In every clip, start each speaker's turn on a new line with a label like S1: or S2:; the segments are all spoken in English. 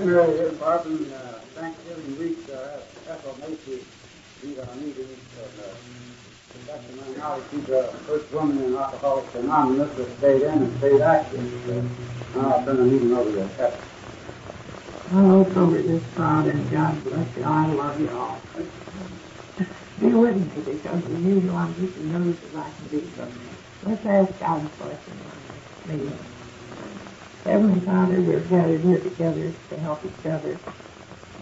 S1: Well, here, Barbara, uh, Thanksgiving week, uh, Macy lead our meetings. And, uh, my knowledge, she's the first woman in Alcoholics Anonymous that stayed in and stayed active. So now I'll turn the meeting over to Ethel.
S2: I look over this and God bless you. I love you all. Be with me because as usual I'm just as as I can be. Let's ask God's blessing on this meeting. Heavenly Father, we're gathered here together to help each other.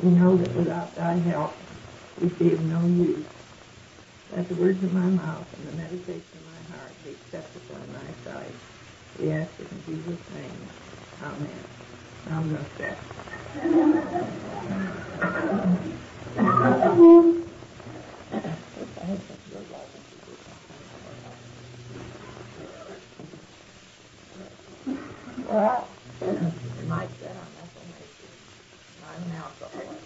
S2: We know that without thy help, we'd be of no use. Let the words of my mouth and the meditation of my heart be acceptable in thy sight. We ask it in Jesus' name. Amen. I'm going to sit. Well, might say I'm Ethel I'm an alcoholic.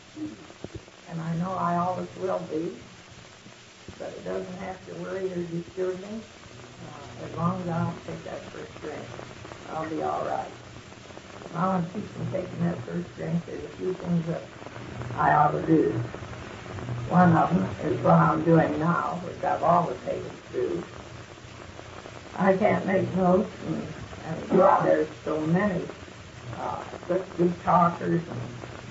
S2: And I know I always will be, but it doesn't have to worry or disturb me. Uh, as long as I don't take that first drink, I'll be all right. I want to taking that first drink. There's a few things that I ought to do. One of them is what I'm doing now, which I've always hated to do. I can't make notes, and, and there's so many uh, good talkers and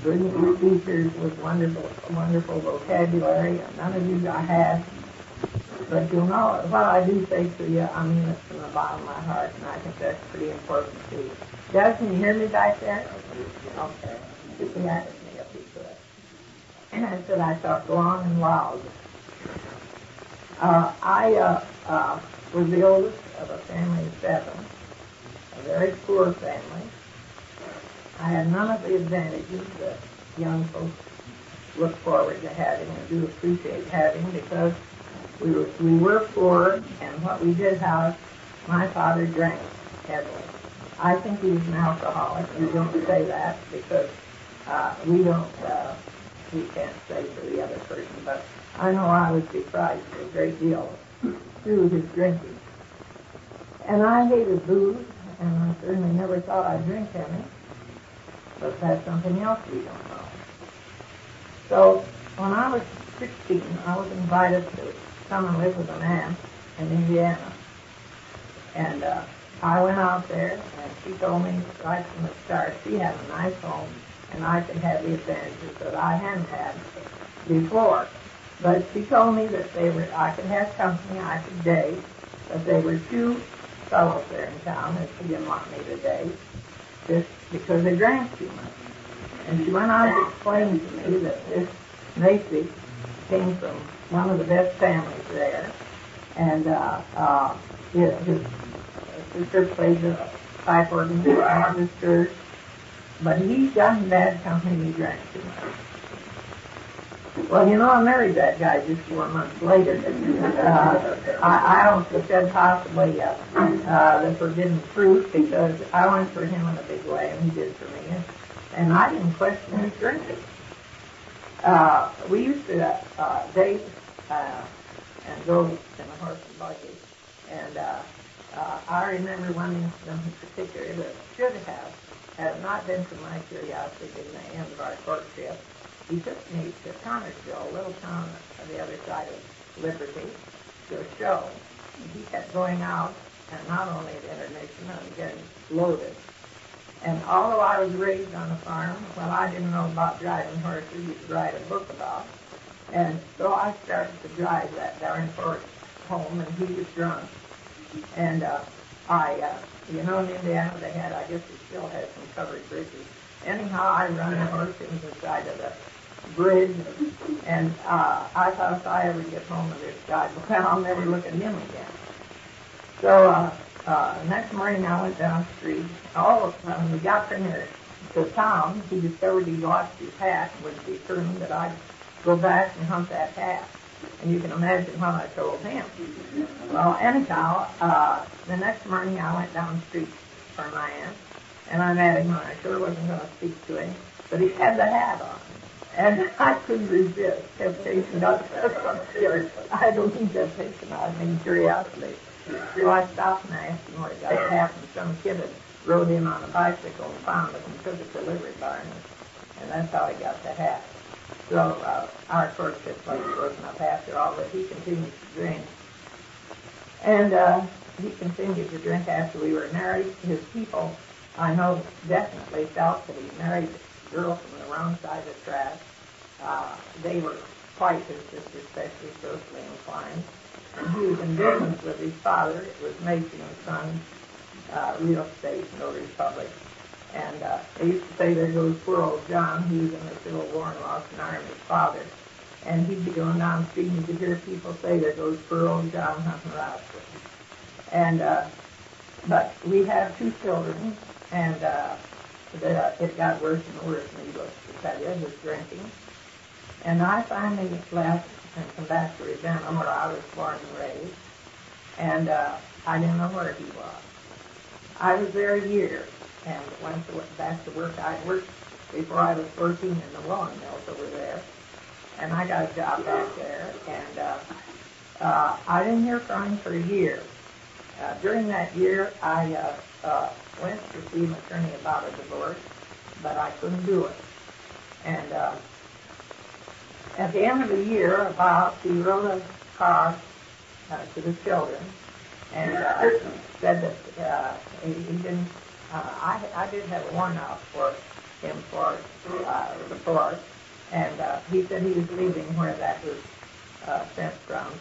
S2: brilliant speakers with wonderful, wonderful vocabulary, none of you I had. But you know, what I do say to you, I mean it from the bottom of my heart, and I think that's pretty important to you. Doug, can you hear me back there? Okay. At me if you could. And I said I thought long and loud. Uh, I uh, uh, was the oldest of a family of seven, very poor family. I had none of the advantages that young folks look forward to having and do appreciate having because we were, we were poor and what we did have, my father drank heavily. I think he was an alcoholic. We don't say that because uh, we don't, uh, we can't say for the other person, but I know I was deprived a great deal through his drinking. And I hated booze, and I certainly never thought I'd drink any, but that's something else we don't know. So when I was 16, I was invited to come and live with an aunt in Indiana. And uh, I went out there, and she told me right from the start she had a nice home, and I could have the advantages that I hadn't had before. But she told me that they were, I could have company, I could date, but there were two there in town that she didn't want me to date, just because they drank too much. And she went on to explain to me that this Macy came from one of the best families there, and uh, uh, his, his sister played the pipe organ in his church, but he got in bad company. He drank too much. Well, you know, I married that guy just four months later. Uh, I, I almost said possibly uh, uh, the forbidden fruit because I went for him in a big way, and he did for me, and, and I didn't question his drinking. Uh, we used to uh, date uh, and go in a horse and buggy, and uh, uh, I remember one incident in particular that should have, had not been for my curiosity in the end of our courtship, he took me to Connersville, a little town on the other side of Liberty, to a show. And he kept going out, and not only at intermission, I was getting loaded. And although I was raised on a farm, well, I didn't know about driving horses. You could write a book about. And so I started to drive that darn horse home, and he was drunk. And uh, I, uh, you know, in Indiana they had, I guess they still had some covered bridges. Anyhow, I run the horse into the side of the bridge, and uh, I thought if I ever get home to this guy, well, I'll never look at him again. So uh, uh, next morning I went down the street. All when we got to near to town, he discovered he lost his hat and was determined that I'd go back and hunt that hat. And you can imagine what I told him. Well, anyhow, uh, the next morning I went down the street for my aunt, and I met him, I sure wasn't going to speak to him, but he had the hat on. And I couldn't resist temptation. Not. I don't mean temptation. I mean curiosity. So I stopped and I asked him where he got the hat, and some kid had rode in on a bicycle and found it and took it to Liberty Barn and that's how he got the hat. So uh, our courtship was broken up after all, but he continued to drink. And uh, he continued to drink after we were married. His people, I know, definitely felt that he married girl from the wrong side of the track. Uh, they were quite his sister, especially socially inclined. And he was in business with his father. It was Mason and Son uh, Real Estate, Notary Public. And uh, they used to say, there goes poor old John. He was in the Civil War and lost an arm, his father. And he'd be going down the street and you could hear people say, there goes poor old John hunting rabbits. And, uh, but we have two children, and uh, uh, it got worse and worse, needless to tell you, his drinking. And I finally left and come back to Ravenna, where I was born and raised, and uh, I didn't know where he was. I was there a year, and went back to work. I worked before I was 14 in the rolling mills over there, and I got a job back there, and uh, uh, I didn't hear from him for a year. Uh, during that year, I uh, uh, went to see an attorney about a divorce, but I couldn't do it. And uh, at the end of the year, about he wrote a card uh, to the children and uh, said that uh, he, he didn't. Uh, I I did have a warrant out for him for uh, support, and uh, he said he was leaving where that was uh, sent from.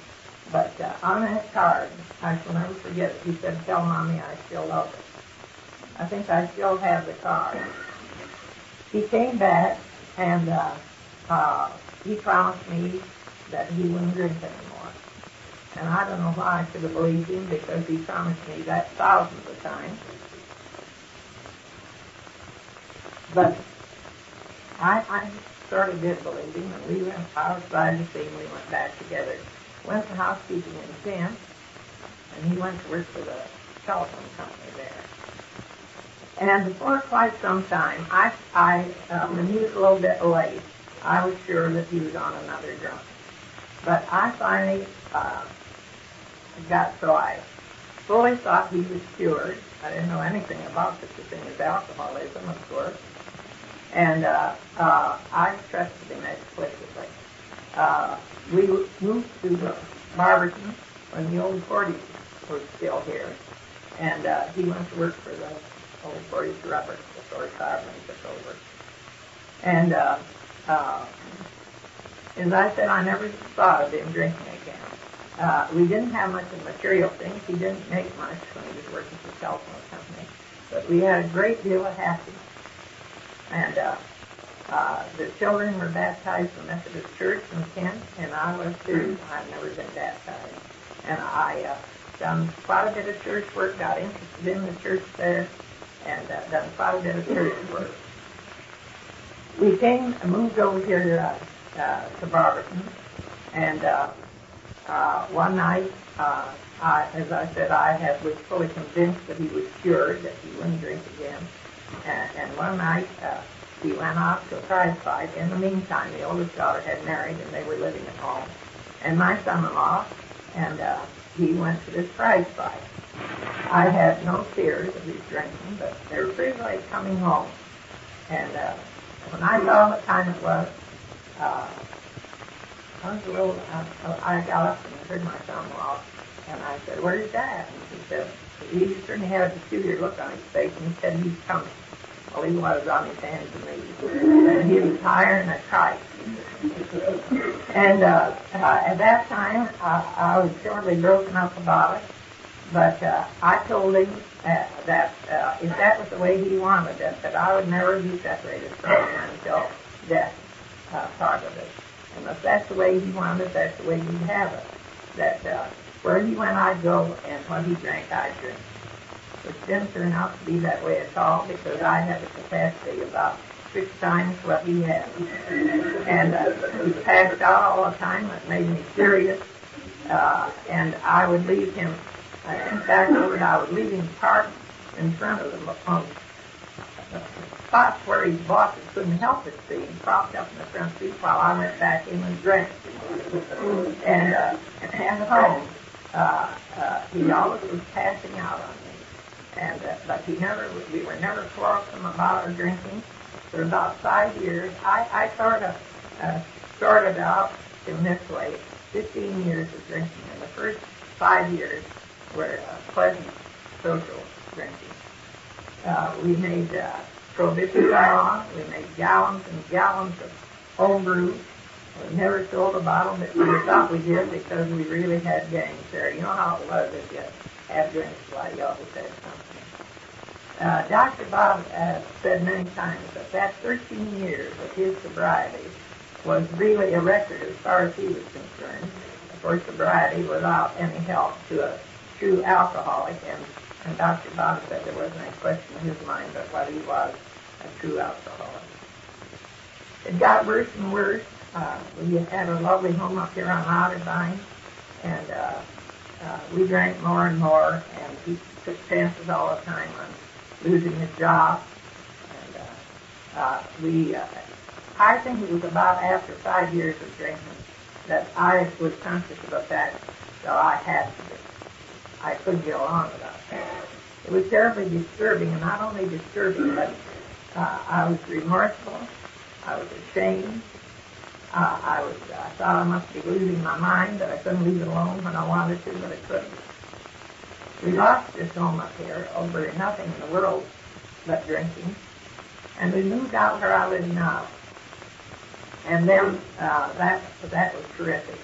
S2: But uh, on that card, I shall never forget it. He said, "Tell mommy I still love her." I think I still have the card. He came back and uh, uh, he promised me that he wouldn't drink anymore. And I don't know why I should have believed him because he promised me that thousands of times. But I, I sort of did believe him, and we went. Glad to see. We went back together. Went to housekeeping in Kent, and he went to work for the telephone company there. And for quite some time, I, I, uh, when he was a little bit late, I was sure that he was on another drunk. But I finally uh, got so I fully thought he was cured. I didn't know anything about such a thing as alcoholism, of course. And uh, uh, I trusted him explicitly. Uh, we moved to Barberton when the old Forties was still here. And uh, he went to work for the old Forties rubber before Carvin took over. And uh, uh, as I said, I never thought of him drinking again. Uh, we didn't have much of material things. He didn't make much when he was working for the telephone company. But we had a great deal of happiness. And uh, uh, the children were baptized in Methodist Church in Kent, and I was too. I've never been baptized. And I uh, done quite a bit of church work, got interested in the church there, and uh, done quite a bit of church work. We came and moved over here uh, uh, to Barberton, and uh, uh, one night, uh, I, as I said, I had, was fully convinced that he was cured, that he wouldn't drink again. And, and one night, uh, we went out to a prize fight. In the meantime, the oldest daughter had married, and they were living at home. And my son-in-law, and uh, he went to this prize fight. I had no fears of his drinking, but they were pretty late coming home. And uh, when I saw what time it was, uh, I was a little, uh, I got up and heard my son-in-law, and I said, where's Dad? And he said, he certainly had a peculiar look on his face, and he said, he's coming. Well, he was on his hands and knees, and he was higher than a kite. And uh, uh, at that time, uh, I was shortly broken up about it, but uh, I told him uh, that uh, if that was the way he wanted it, that I would never be separated from him until death uh, part of it. And if that's the way he wanted it, that's the way he'd have it. That uh, where he went, I'd go, and what he drank, I'd drink. Didn't turn out to be that way at all because I had a capacity about six times what he had. And uh, he passed out all the time. It made me serious. Uh, and I would leave him, uh, in fact, I would leave him parked in front of the um, spots where his bosses couldn't help it see him propped up in the front seat while I went back in and drank. And, uh, and home, uh, uh, he always was passing out on me. And, uh, but he never, we were never quarrelsome about our drinking. for about five years. I, I sort of uh, started out in this way, 15 years of drinking, and the first five years were uh, pleasant social drinking. Uh, we made uh, prohibition law, we made gallons and gallons of homebrew. We never sold a bottle, but we thought we did because we really had gangs there. You know how it was if you while you always had something. Uh, Dr. Bob uh, said many times that that 13 years of his sobriety was really a record as far as he was concerned for sobriety without any help to a true alcoholic. And, and Dr. Bob said there wasn't any question in his mind but what he was a true alcoholic. It got worse and worse. Uh, we had a lovely home up here on Otterbein, and uh, uh, we drank more and more, and he took chances all the time on losing his job. And uh, uh, we, uh, I think it was about after five years of drinking that I was conscious of that I had to be. I couldn't get along without that. It was terribly disturbing, and not only disturbing, but uh, I was remorseful. I was ashamed. Uh, I was. I thought I must be losing my mind, that I couldn't leave it alone when I wanted to, but I couldn't. We lost this home up here over nothing in the world but drinking, and we moved out where I live now. And then uh, that that was terrific.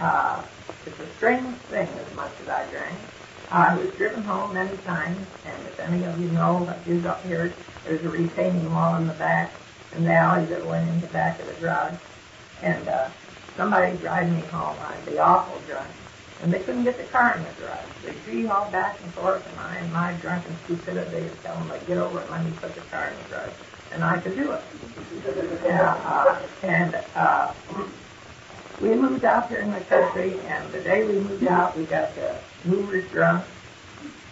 S2: Uh, it's a strange thing as much as I drank. I was driven home many times, and if any of you know, if you've up here, there's a retaining wall in the back, and the alley that went in the back of the garage. And uh, somebody driving me home, I'd be awful drunk. And they couldn't get the car in the garage. They'd gee all back and forth, and I, in my drunken stupidity, would tell them, like, get over it let me put the car in the garage. And I could do it. Yeah, uh, and uh, we moved out here in the country, and the day we moved out, we got the movers drunk,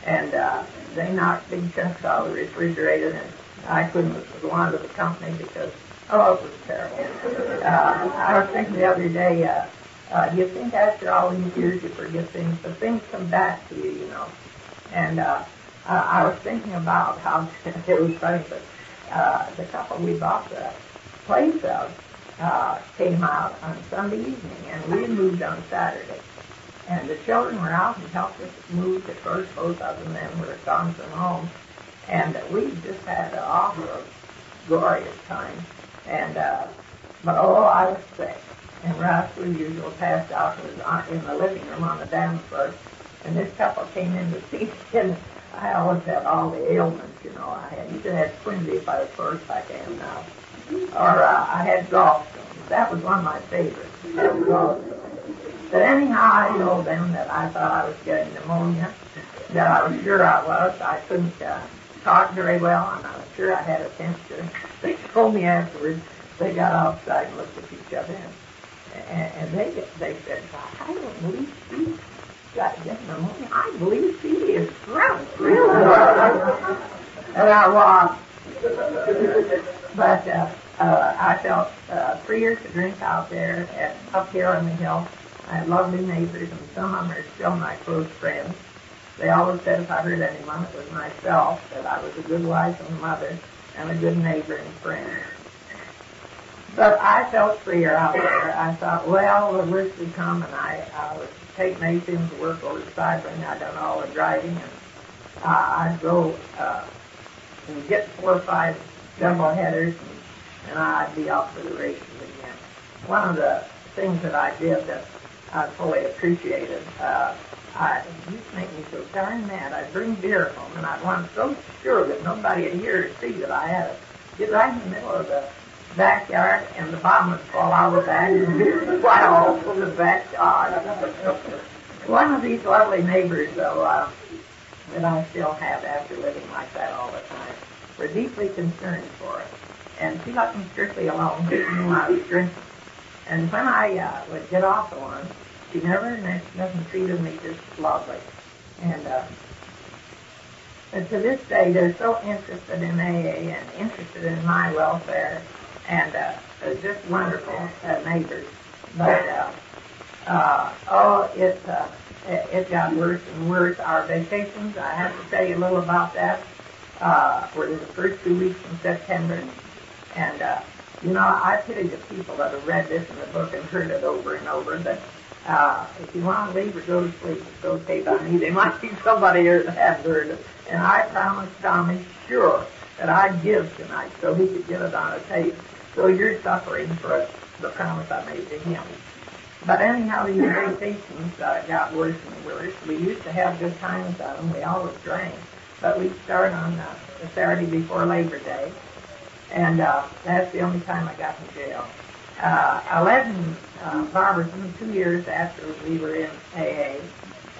S2: and uh, they knocked big chunks out of the refrigerator, and I couldn't go on to the company because, oh, it was terrible. Uh, I was thinking the other day, uh, uh, you think after all these years you forget things, but things come back to you, you know. And uh, uh, I was thinking about how it was funny, but uh, the couple we bought the place of uh, came out on Sunday evening, and we moved on Saturday. And the children were out and helped us move. At first, both of them then were gone from home. And we just had an awful glorious time. And, uh, but oh, I was sick. And Russ, as usual, passed out was on, in the living room on the dance floor. And this couple came in to see me, and I always had all the ailments, you know. I had, to have quinsy if I first like I am now. Or uh, I had gallstones. That was one of my favorites. But anyhow, I told them that I thought I was getting pneumonia, that I was sure I was. I couldn't uh, talk very well, and I was sure I had a temperature. They told me afterwards, they got outside and looked at each other, and, and they they said, I don't believe she got pneumonia. I believe she is drunk, really. and I was. But uh, uh, I felt uh, freer to drink out there and up here on the hill. I had lovely neighbors, and some of them are still my close friends. They always said if I hurt anyone, it was myself, that I was a good wife and mother and a good neighbor and friend. But I felt freer out there. I thought, well, the worst would come, and I, I would take Mason to work over cycling. I'd done all the driving, and uh, I'd go uh, and get four or five double headers, and, and I'd be off for the races again. One of the things that I did that I fully appreciated, uh, I to make me so darn mad. I'd bring beer home, and I'd want so sure that nobody would hear or see that I had it. Get right in the middle of the backyard, and the bottom would fall out of the bag, and beer would fly all over the backyard. One of these lovely neighbors, though, uh, that I still have after living like that all the time, were deeply concerned for it. And she let me strictly alone. I. And when I uh, would get off the one, she never doesn't treated me just lovely. And, uh, and to this day, they're so interested in AA and interested in my welfare, and uh, they're just wonderful uh, neighbors. But uh, uh, oh, it, uh, it it got worse and worse. Our vacations, I have to tell you a little about that. Uh, were the first two weeks in September, And, uh, you know, I pity the people that have read this in the book and heard it over and over, but uh, if you want to leave or go to sleep, it's okay by me. There might be somebody here that has heard it. And I promised Tommy, sure, that I'd give tonight so he could get it on a tape. So you're suffering for the promise I made to him. But anyhow, these vacations uh, got worse and worse. We used to have good times on them. We always drank. But we'd start on uh, the Saturday before Labor Day. And uh, that's the only time I got in jail. Uh, I in uh, Barberton two years after we were in AA.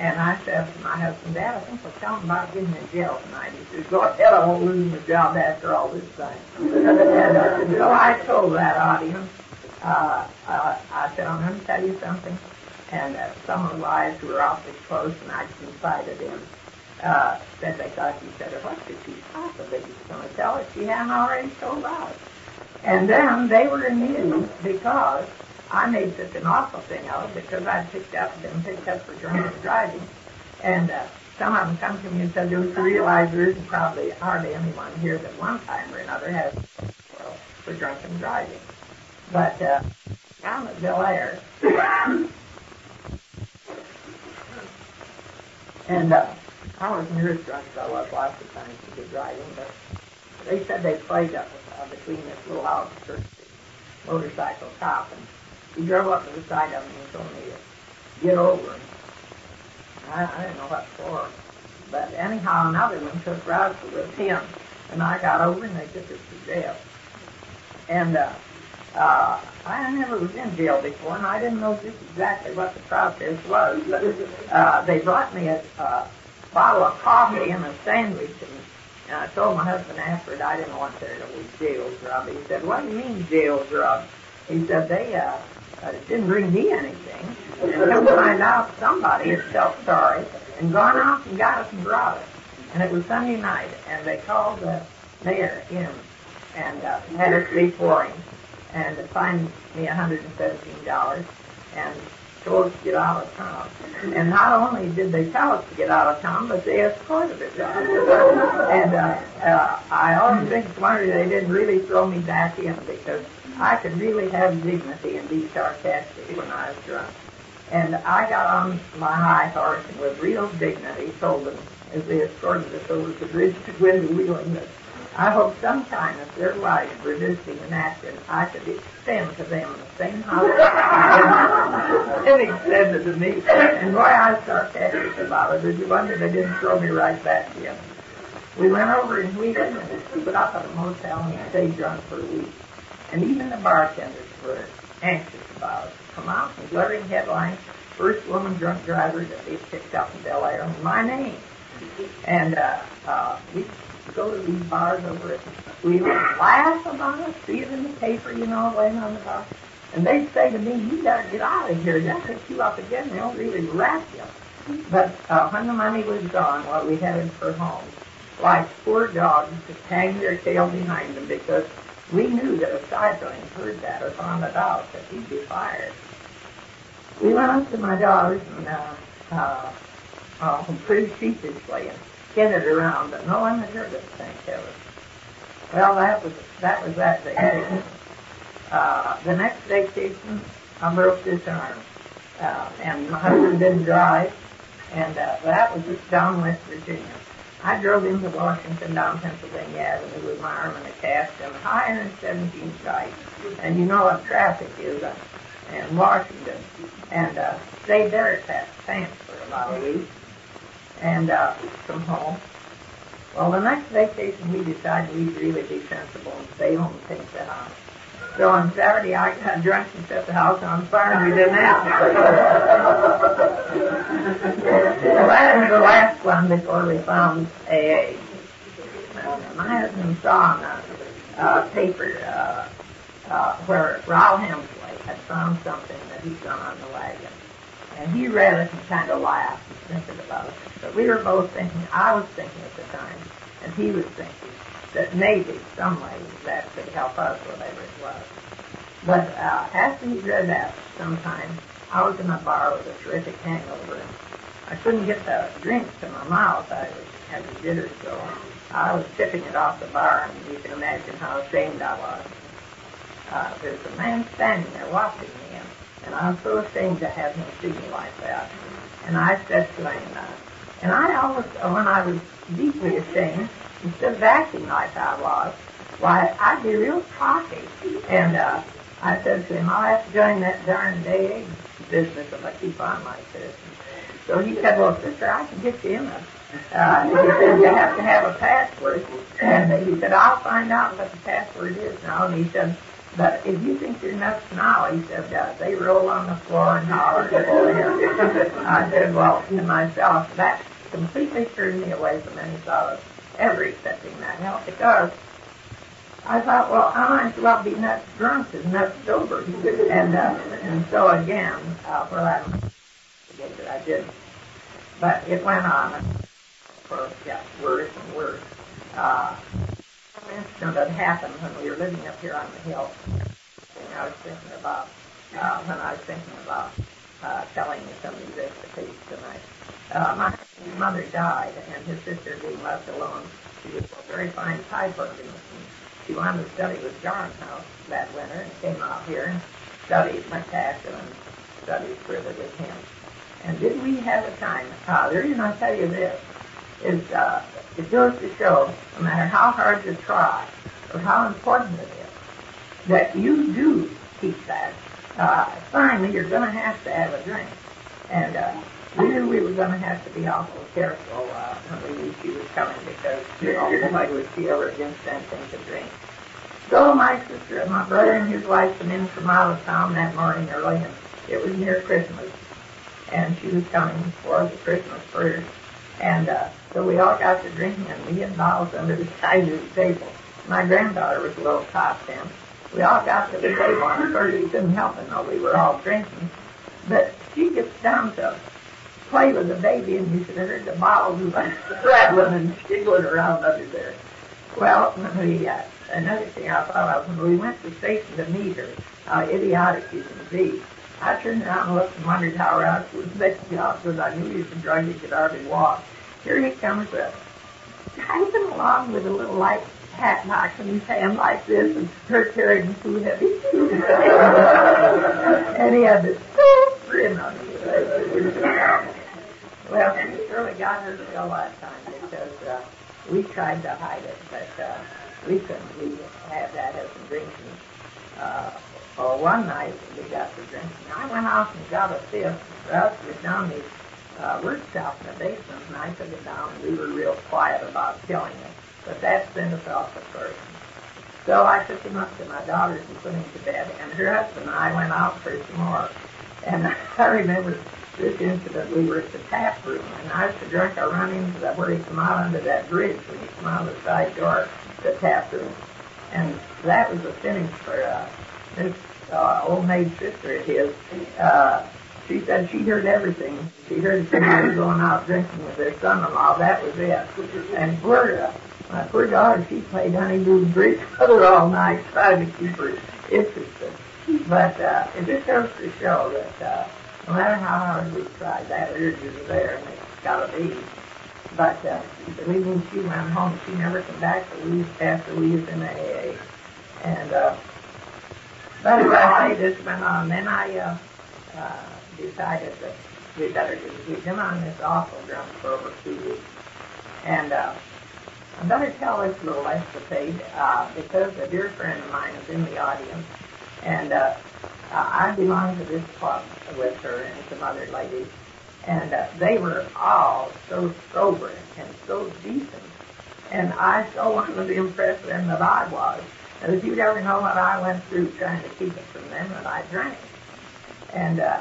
S2: And I said to my husband, Dad, I think tell him about getting in jail tonight. He says, go ahead, I won't lose my job after all this time. and uh, so I told that audience, uh, uh, I said, I'm going to tell you something. And uh, some of the wives who were awfully close and I confided in uh, said they thought she said, what could she possibly be going to tell if she hadn't already told us? And then they were amused because I made such an awful thing of it because I'd picked up, been picked up for drunk driving. And uh, some of them come to me and said, don't you realize there isn't probably hardly anyone here that one time or another has well, for drunken driving. But uh, down at Bellaire, and uh, I wasn't near as drunk as I was lots of times to be driving, but they said they played up uh, between this little house church motorcycle cop, and he drove up to the side of me and told me to get over. And I, I didn't know what for. But anyhow, another one took Roger with him, and I got over, and they took us to jail. And uh, uh, I never was in jail before, and I didn't know just exactly what the process was. But uh, they brought me a, a bottle of coffee and a sandwich, and and I told my husband afterward I didn't want there to be jail grub. He said, what do you mean jail grub? He said, they uh, uh, didn't bring me anything. And come find out somebody had felt sorry and gone out and got us and brought us. And it was Sunday night, and they called the mayor in and uh, had us before him and fined me $117 and told us to get out of town. And not only did they tell us to get out of town, but they escorted us out. And uh, uh, I always think it's wonder they didn't really throw me back in because I could really have dignity and be sarcastic when I was drunk. And I got on my high horse and with real dignity told them as they escorted us over the bridge to Gwynn Wheeling that I hope sometime if their wives were visiting in Akron, I could extend to them the same hospitality and extended to me. And boy, I was sarcastic about it. Did you wonder they didn't throw me right back in? We went over in Wheeling and put up at a motel and stayed drunk for a week. And even the bartenders were anxious about it. Come out and glaring headlines, first woman drunk driver that they picked up in Bellaire, my name. And uh, uh, we go to these bars over it. We would laugh about it, see it in the paper, you know, laying on the bar. And they'd say to me, you gotta get out of here. They'll pick you up again. They'll really wrap you. But uh, when the money was gone, well, we headed for home. Like poor dogs hang their tail behind them because we knew that if Seiberling heard that or found it out, that he'd be fired. We went up to my daughter's and uh, uh, uh, pretty sheepishly and scattered around, but no one had heard it, thank heaven. Well, that was that was that vacation. Uh, the next vacation, I broke this arm, uh, and my husband didn't drive, and uh, that was down West Virginia. I drove into Washington down Pennsylvania Avenue with my arm in a cast and 117 stripes. And you know what traffic is uh, in Washington. And uh, stayed there at Pants for about a week and uh, come home. Well, the next vacation we decided we'd really be sensible and stay home and paint the house. So on Saturday I got drunk and set the house on fire and we didn't to. well, that was the last one before we found AA. My husband saw on a uh, paper uh, uh, where Rollie Hemsley had found something that he'd done on the wagon. And he read it and kind of laughed thinking about it. But we were both thinking, I was thinking at the time, and he was thinking, that maybe some way that could help us, whatever it was. But uh, after he read that sometime, I was in a bar with a terrific hangover. I couldn't get the drink to my mouth. I was, a jitter, so I was tipping it off the bar, and you can imagine how ashamed I was. uh, there's a man standing there watching me, and, and I was so ashamed to have him me like that. And I said to him, and I always, when I was deeply ashamed, instead of acting like I was, why, I'd be real cocky. And uh, I said to him, I'll have to join that darn day business if I keep on like this. So he said, well, sister, I can get you in a uh, he said you have to have a password. And he said, I'll find out what the password is now. And he said, but if you think you're nuts now, he said, uh, they roll on the floor and holler. I said, well, to myself, that completely turned me away from any thought of ever accepting that help because I thought, well, I might as well be nuts drunk as nuts sober. And, uh, and so again, uh, well, I forget that I did. But it went on for, yeah, worse and worse. Uh, incident that happened when we were living up here on the hill. I was thinking about, uh, when I was thinking about uh, telling you some of these recipes tonight. Uh, my mother died, and his sister being left alone, she was a very fine organist. She wanted to study with John House that winter and came out here and studied McCaskill and studied further with him. And did we have a time? Uh, the reason I tell you this is uh, it goes to show, no matter how hard you try or how important it is, that you do keep that. Uh, finally, you're going to have to have a drink. And uh, we knew we were going to have to be awful careful uh, when we knew she was coming because you know, why would she ever against anything to drink? So my sister and my brother and his wife came in from out of town that morning early, and it was near Christmas. And she was coming for the Christmas first. And uh, so we all got to drinking, and we had bottles under the side of the table. My granddaughter was a little top then. We all got to the table, and of course we couldn't help it, though we were all drinking. But she gets down to play with the baby, and you should have heard the bottles rattling and jiggling around under there. Well, when we, uh, another thing I thought of, when we went to the station to meet her, how idiotic you can be. I turned around and looked and wondered how she was making out because I knew he was drunk, he could hardly walk. Here he comes up, driving along with a little light hat box in his hand like this, and her carrying two heavy shoes. and he had this grin on his face. Well, we surely got her to go that time because uh, we tried to hide it, but uh, we couldn't. We have that as a drinking. Uh, well, one night we got to drinking. I went off and got a fifth. Russ was down the uh, workshop in the basement, and I took it down, and we were real quiet about killing it. But that sent us off at first. So I took him up to my daughter's and put him to bed, and her husband and I went out for some more. And I remember this incident, we were at the tap room, and I was to drink. I run into that where he come out under that bridge when he come out of the side door, the tap room. And that was a finish for uh, this uh, old maid sister of his. Uh, she said she heard everything. She heard somebody going out drinking with their son-in-law. That was it. And poor, uh, my poor daughter, she played honeymoon bridge with her all night, trying to keep her interested. But uh, it just goes to show that uh, no matter how hard we tried, that urge is there, and it's got to be. But uh, the evening she went home, she never came back to we, after we was in AA. And uh, but as I this went on. Then I uh, uh, decided that we better do. We've on this awful drunk for over two weeks. And uh, I better tell this little escapade uh, because a dear friend of mine is in the audience. And uh, I belong to this club with her and some other ladies. And uh, they were all so sober and so decent. And I so wanted to impress them that I was. And if you'd ever know what I went through trying to keep it from them, that I drank. And uh,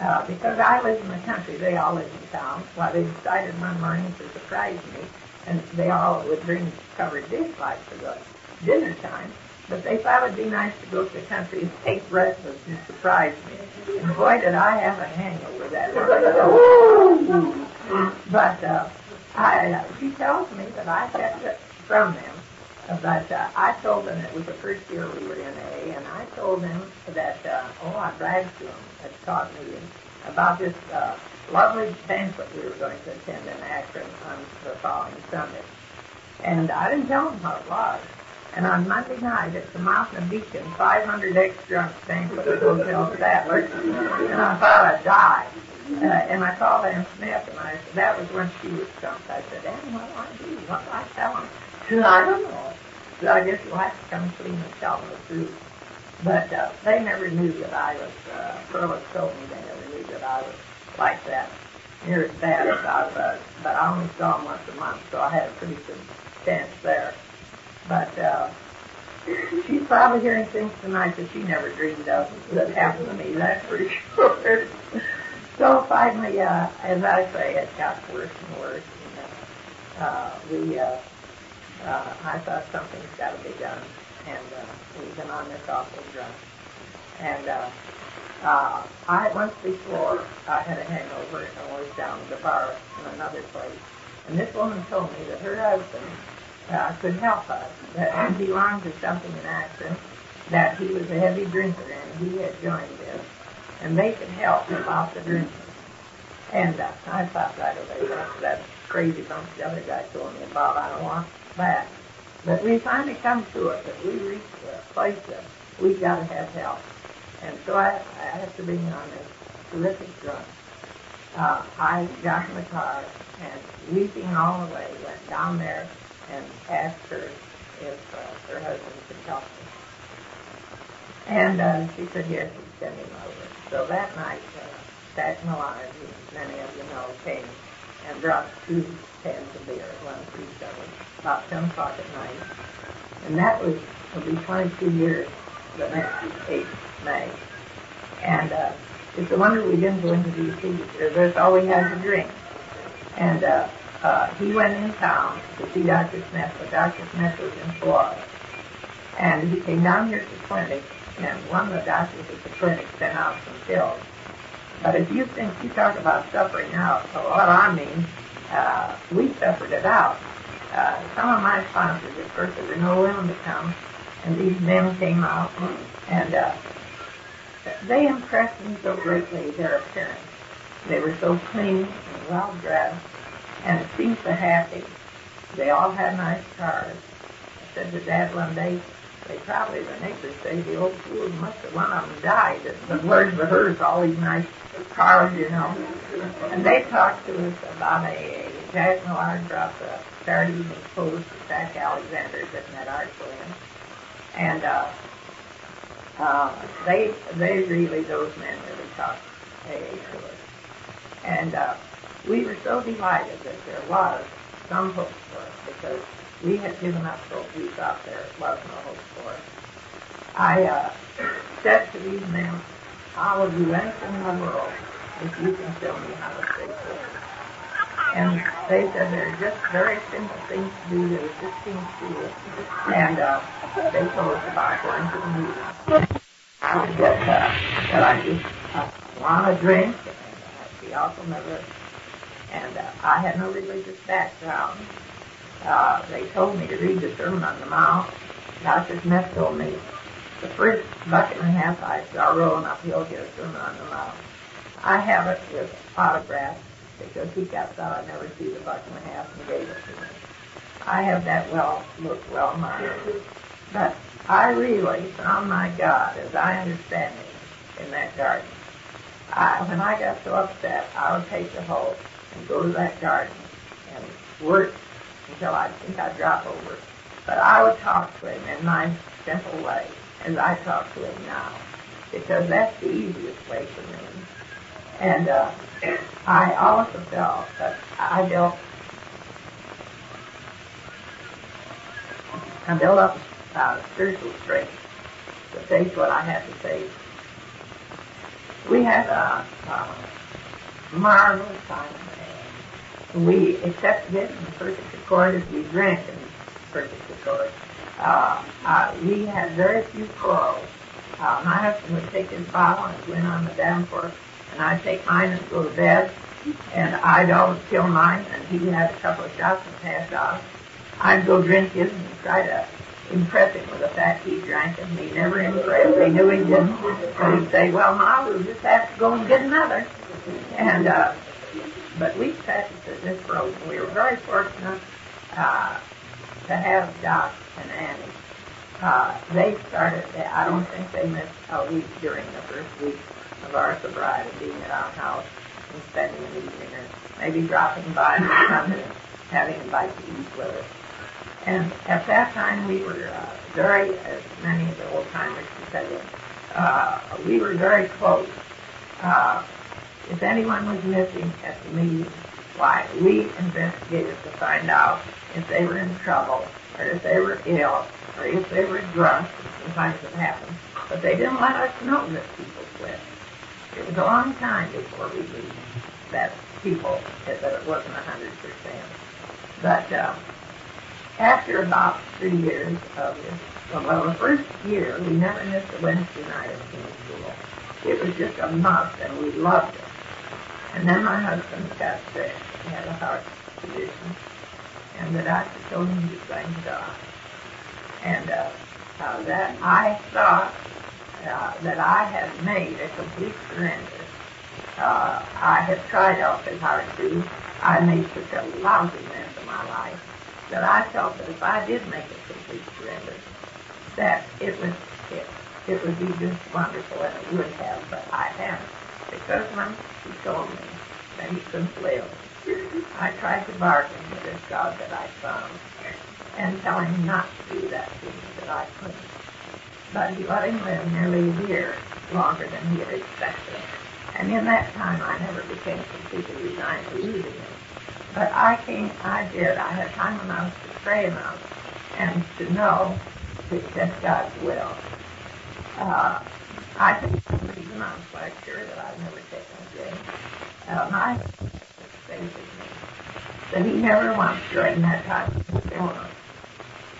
S2: uh, because I live in the country, they all live in town. Well, they decided one morning to surprise me, and they all would bring covered dish lights for the dinner time. But they thought it'd be nice to go to the country and take breakfast and surprise me. And boy, did I have a hangover that morning. but uh, I, uh, she tells me that I kept it from them. But uh, I told them it was the first year we were in A, and I told them that, uh, oh, I bragged to them the talk meeting about this uh, lovely banquet we were going to attend in Akron on the following Sunday. And I didn't tell them what it was. And on Monday night at the Mountain Beacon, 500 ex-drunks came to the Hotel Statler, and I thought I'd die. Uh, and I called Anne Smith, and I said, that was when she was stumped. I said, Ann, what do I do? What do I tell him? She said, I don't know. So I guess you'll have to come clean and tell them the truth. But uh, they never knew that I was, uh, Perlis told me they never knew that I was like that, near as bad as I was. But I only saw them once a month, so I had a pretty good chance there. But uh, she's probably hearing things tonight that she never dreamed of that happened to me, that's for sure. so finally, uh, as I say, it got worse and worse. And, uh, we, uh, uh, I thought something's got to be done and uh, we've been on this awful drug. And uh, uh, I once before I had a hangover and was down at the bar in another place, and this woman told me that her husband uh, could help us, that he belonged to something in action, that he was a heavy drinker and he had joined this, and they could help about the drinking. And uh, I thought right away, that's that crazy bunch the other guy told me about. I don't want that. But we finally come to it that we reached a place that we've got to have help. And so I, I after being on this terrific drug, uh, I got in the car and weeping all the way went down there and asked her if uh, her husband could help me. And uh, she said yes, she'd send him over. So that night, uh, Pat who many of you know, came and brought two cans of beer, one for each of us about 10 o'clock at night. And that was, will be 22 years the next 8th May. And uh, it's a wonder we didn't go into D.C. That's all we had to drink. And uh, uh, he went in town to see Dr. Smith, but Dr. Smith was in Florida. And he came down here to the clinic, and one of the doctors at the clinic sent out some pills. But if you think you talk about suffering out, so what I mean, uh, we suffered it out uh, some of my sponsors at first there were no women to come, and these men came out, and uh, they impressed me so greatly, their appearance. They were so clean and well dressed, and it seemed so happy. They all had nice cars. I said to Dad one day, they probably, the neighbors say, the old fool must have, one of them died. The words were hers, all these nice cars, you know. And they talked to us about a, a Jack Millard dropped a Saturday evening post that Jack Alexander had written that article in. And, uh, uh, they, they really, those men really talked AA to us. And, uh, we were so delighted that there was some hope for us because we had given up hope. We thought there was no hope for us. I uh, said to these men, I will do anything in the world if you can show me how to stay sober. And they said there are just very simple things to do. There were 16 schools. And uh, they told us about going to the meeting. I said uh, that I just uh, want to drink. And she also never, and uh, I had no religious background uh, they told me to read the Sermon on the Mount. Dr. Smith told me the first bucket and a half I saw rolling uphill get a Sermon on the Mount. I have it with autograph because he got thought I'd never see the bucket and a half and gave it to me. I have that well, look well marked. But I really found my God, as I understand it, in that garden. I, when I got so upset, I would take the hoe and go to that garden and work until I think I'd drop over. But I would talk to him in my simple way, as I talk to him now, because that's the easiest way for me. And uh, I also felt that I built, I built up uh, spiritual strength to face what I had to face. We had a, a marvelous time we accepted it in perfect accord as we drank in perfect accord. Uh, uh, we had very few quarrels. Uh, my husband would take his bottle and went on the davenport, and I'd take mine and go to bed, and I'd always kill mine, and he had a couple of shots and passed out. I'd go drink his and try to impress him with the fact he drank and he never impressed. They knew he didn't. So he'd say, well, Ma, we'll just have to go and get another. And uh, but we passed this road, we were very fortunate uh, to have Doc and Annie. uh, they started, I don't think they missed a week during the first week of our sobriety being at our house and spending an evening or maybe dropping by and and having a bite to eat with us. And at that time we were uh, very, as many of the old timers tell uh, we were very close. Uh, if anyone was missing at the meeting, why, we investigated to find out if they were in trouble or if they were ill or if they were drunk. Sometimes it happened. But they didn't let us know that people quit. It was a long time before we knew that people, that it wasn't a 100%. But uh, after about three years of this, well, the first year, we never missed a Wednesday night at School. It was just a must, and we loved it. And then my husband got sick. He had a heart condition. And the doctor told him to die. And uh, uh, that I thought uh, that I had made a complete surrender. Uh, I had tried off awfully hard to. I made such a lousy mess of my life that I felt that if I did make a complete surrender, that it would it, it would be just wonderful and it would have, but I haven't. Because when he told me that he couldn't live, I tried to bargain with this God that I found and tell him not to do that me, that I couldn't. But he let him live nearly a year longer than he had expected. And in that time, I never became completely resigned to losing him. But I came, I did. I had time enough to pray enough and to know to accept God's will. Uh, I think reason I'm quite sure that I've never taken a drink. Uh, my stays with me. That he never once during that time of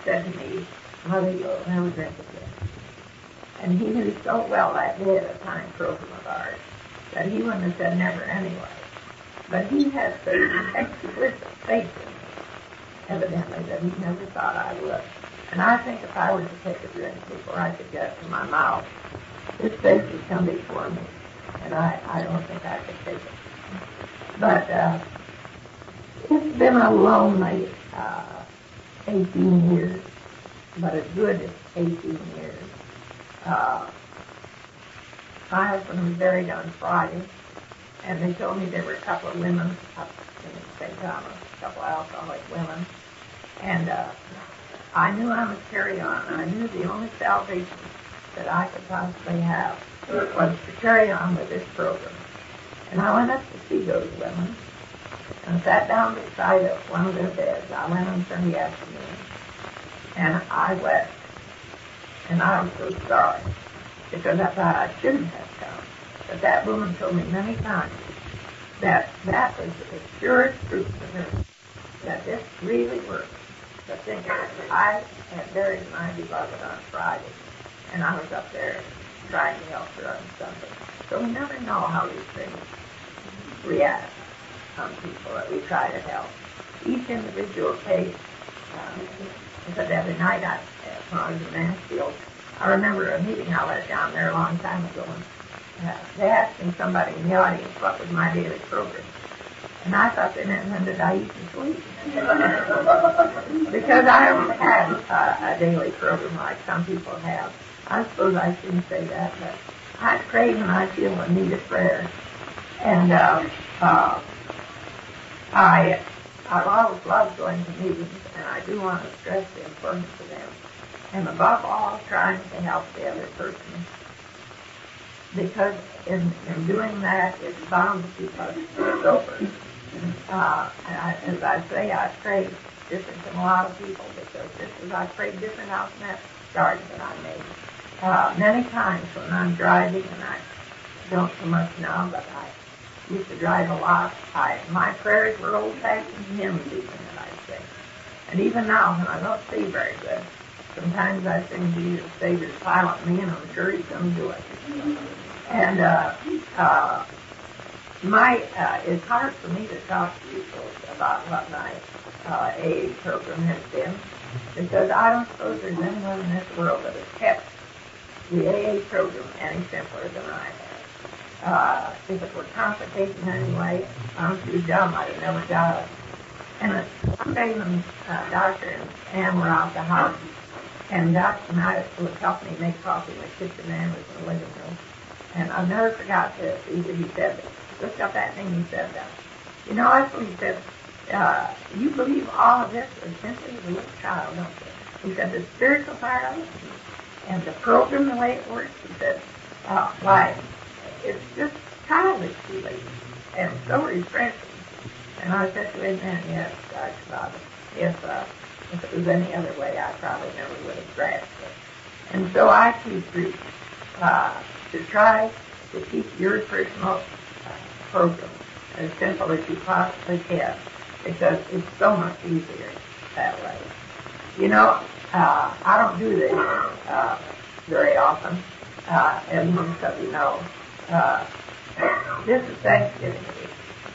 S2: said to me, Mother, you'll never drink again. And he knew so well that day at a time program of ours that he wouldn't have said never anyway. But he had such explicit faith in me, evidently, that he never thought I would. And I think if I were to take a drink before I could get it to my mouth, his face would come before me. And I, I don't think I could take it. But uh, it's been a lonely uh, 18 years, but a good 18 years. Uh, my husband was buried on Friday, and they told me there were a couple of women up in St. Thomas, a couple of alcoholic women, and uh, I knew I must carry on. I knew the only salvation that I could possibly have was to carry on with this program. And I went up to see those women and sat down beside one of their beds. I went on Sunday afternoon, and I wept. And I was so sorry because I thought I shouldn't have come. But that woman told me many times that that was the surest proof to her that this really worked. But think I had buried my beloved on Friday, and I was up there trying to help her on Sunday. So we never know how these things react on people that we try to help. Each individual case, um, because every night I, when I was in Mansfield, I remember a meeting I was down there a long time ago, and uh, they asked me somebody in the audience what was my daily program. And I thought they meant when did I eat and sleep. because I haven't had uh, a daily program like some people have. I suppose I shouldn't say that, but I pray when I feel a need of prayer. And uh, uh, I, I've always loved going to meetings, and I do want to stress the importance of them. And above all, trying to help the other person. Because in, in doing that, it's bound to keep us sober. Uh, and I, as I say, I pray different than a lot of people because this is, I pray different out in that garden that I made. Uh, many times when I'm driving, and I don't so much now, but I used to drive a lot, I, my prayers were old-fashioned hymns even that I'd sing. And even now, when I don't see very good, sometimes I sing Jesus, Savior, pilot me, and I'm sure he's going to do it. And uh, uh, my, uh, it's hard for me to talk to you folks about what my uh, AA program has been because I don't suppose there's anyone in this world that has kept the AA program any simpler than I have. Uh, if it were complicated in any way, I'm too dumb. I'd have never got it. And uh, one day when uh, Doctor and Anne were out the house, And Doc and I would help me make coffee in the kitchen and was in the living room. And I never forgot this. Either he said, looked up at me and he said, uh, you know, that's what he said, uh, you believe all of this is simply a little child, don't you? He said, the spiritual part of it and the program, the way it works, he said, uh, why, it's just childish feeling and so refreshing. And I said to him, man, yes, Dr. Bob, if, uh, if it was any other way, I probably never would have grasped it. And so I keep through uh, to try to keep your personal uh, program as simple as you possibly can because it's so much easier that way. You know, uh, I don't do this uh, very often, uh, as most of you know. Uh, this is Thanksgiving week,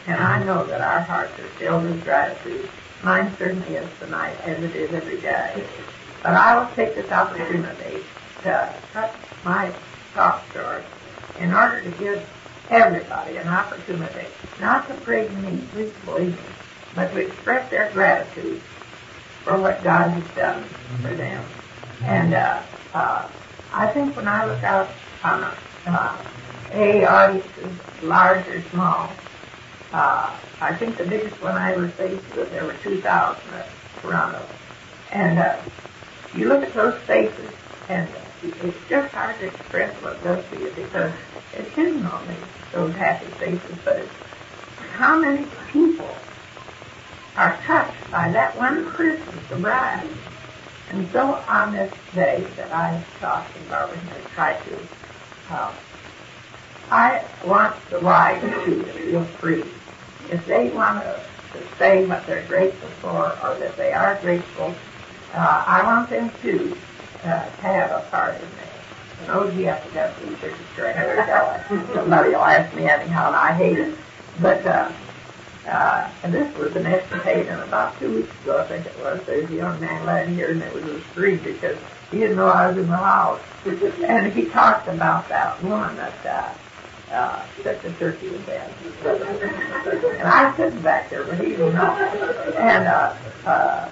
S2: and I know that our hearts are filled with gratitude. Mine certainly is tonight, as it is every day. But I will take this opportunity to cut my talk short in order to give everybody an opportunity not to praise me, please believe me, but to express their gratitude for what God has done for them. And uh, uh, I think when I look out on uh, a audiences, large or small, uh, I think the biggest one I ever faced was there were 2,000 at Toronto. And uh, you look at those faces, and it's just hard to express what it does to you because it isn't only those happy faces, but it's how many people are touched by that one person, the. And so on this day that I talked Barbara and tried to, uh, I want the bride to feel free. If they want to, say what they're grateful for or that they are grateful, uh, I want them to uh, have a part in that. And oh, gee, I forgot to never tell it. Somebody will ask me anyhow, and I hate it. But uh, uh, and this was an escapade, and about two weeks ago, I think it was, there's a young man laying here, and it was a scream because he didn't know I was in the house. and he talked about that woman that uh, uh, set the turkey to bed. and I was sitting back there, but he didn't. And uh, uh,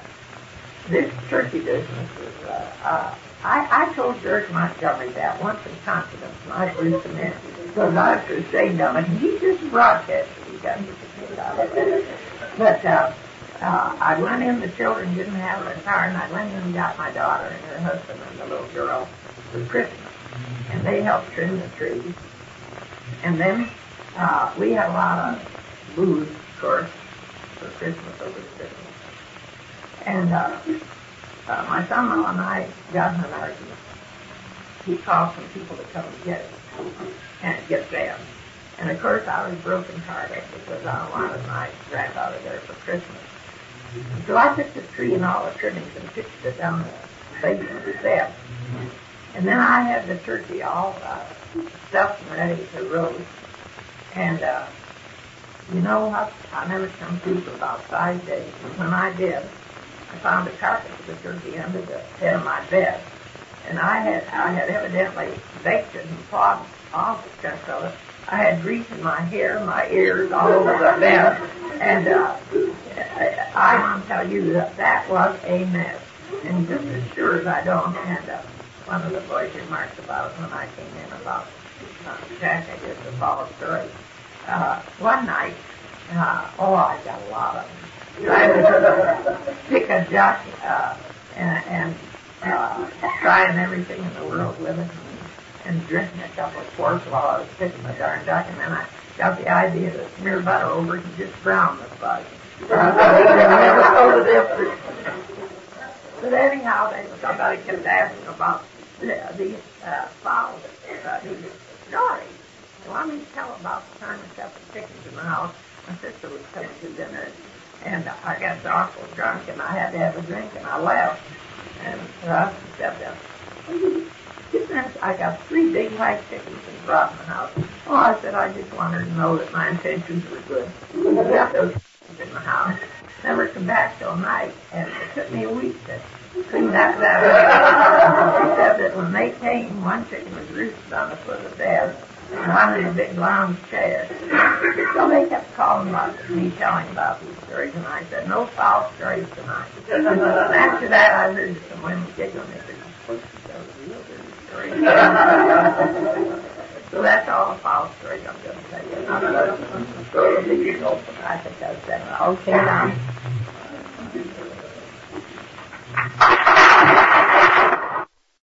S2: this turkey business is, uh, uh, I, I told George Montgomery that once in confidence, and I grew some in, because I was ashamed of it, and he just broadcasted he got me but uh, uh, I went in, the children didn't have a car, and I went in and got my daughter and her husband and the little girl for Christmas. And they helped trim the trees. And then uh, we had a lot of booze, of course, for Christmas over Christmas. And uh, uh, my son-in-law and I got in an argument. He called some people to come and get it, and get them. And of course I was broken hearted because I wanted my granddaughter there for Christmas. So I took the tree and all the trimmings and pitched it down the base of the steps. And then I had the turkey all uh, stuffed and ready to roast. And uh, you know what? I never come to for about five days. And when I did, I found a carcass of the turkey under the head of my bed. And I had I had evidently baked it and thawed all the chunks of it I had grease in my hair, my ears, all over the bed, and uh, I, to tell you that that was a mess. And just as sure as I don't, and uh, one of the boys remarked about when I came in about uh, Jack, I guess the follow story. Uh, one night, uh, oh, I got a lot of them. I was sick of Jack uh, and, and uh, trying everything in the world with it and drinking a couple of quarts while I was picking the darn duck, and then I got the idea to smear butter over it and just brown the bug. But anyhow, they, somebody kept asking about the, these uh, fowls, uh, these stories. So I mean, tell about the time I kept the chickens in the house. My sister was coming to dinner, and I got awful drunk, and I had to have a drink, and I left. And Russ stepped up. I got three big white chickens and them out. Oh, I said, I just wanted to know that my intentions were good. We left those chickens in the house. Never come back till night, and it took me a week to clean that up. She said that when they came, one chicken was roosted on the foot of the bed, and one in a big lounge chair. So they kept calling about me telling about these stories, and I said, no foul stories tonight. and after that, I heard some women giggling. They said, story. so that's all false stories I'm going to tell you. Not another story of the usual I think that's that. Okay, now.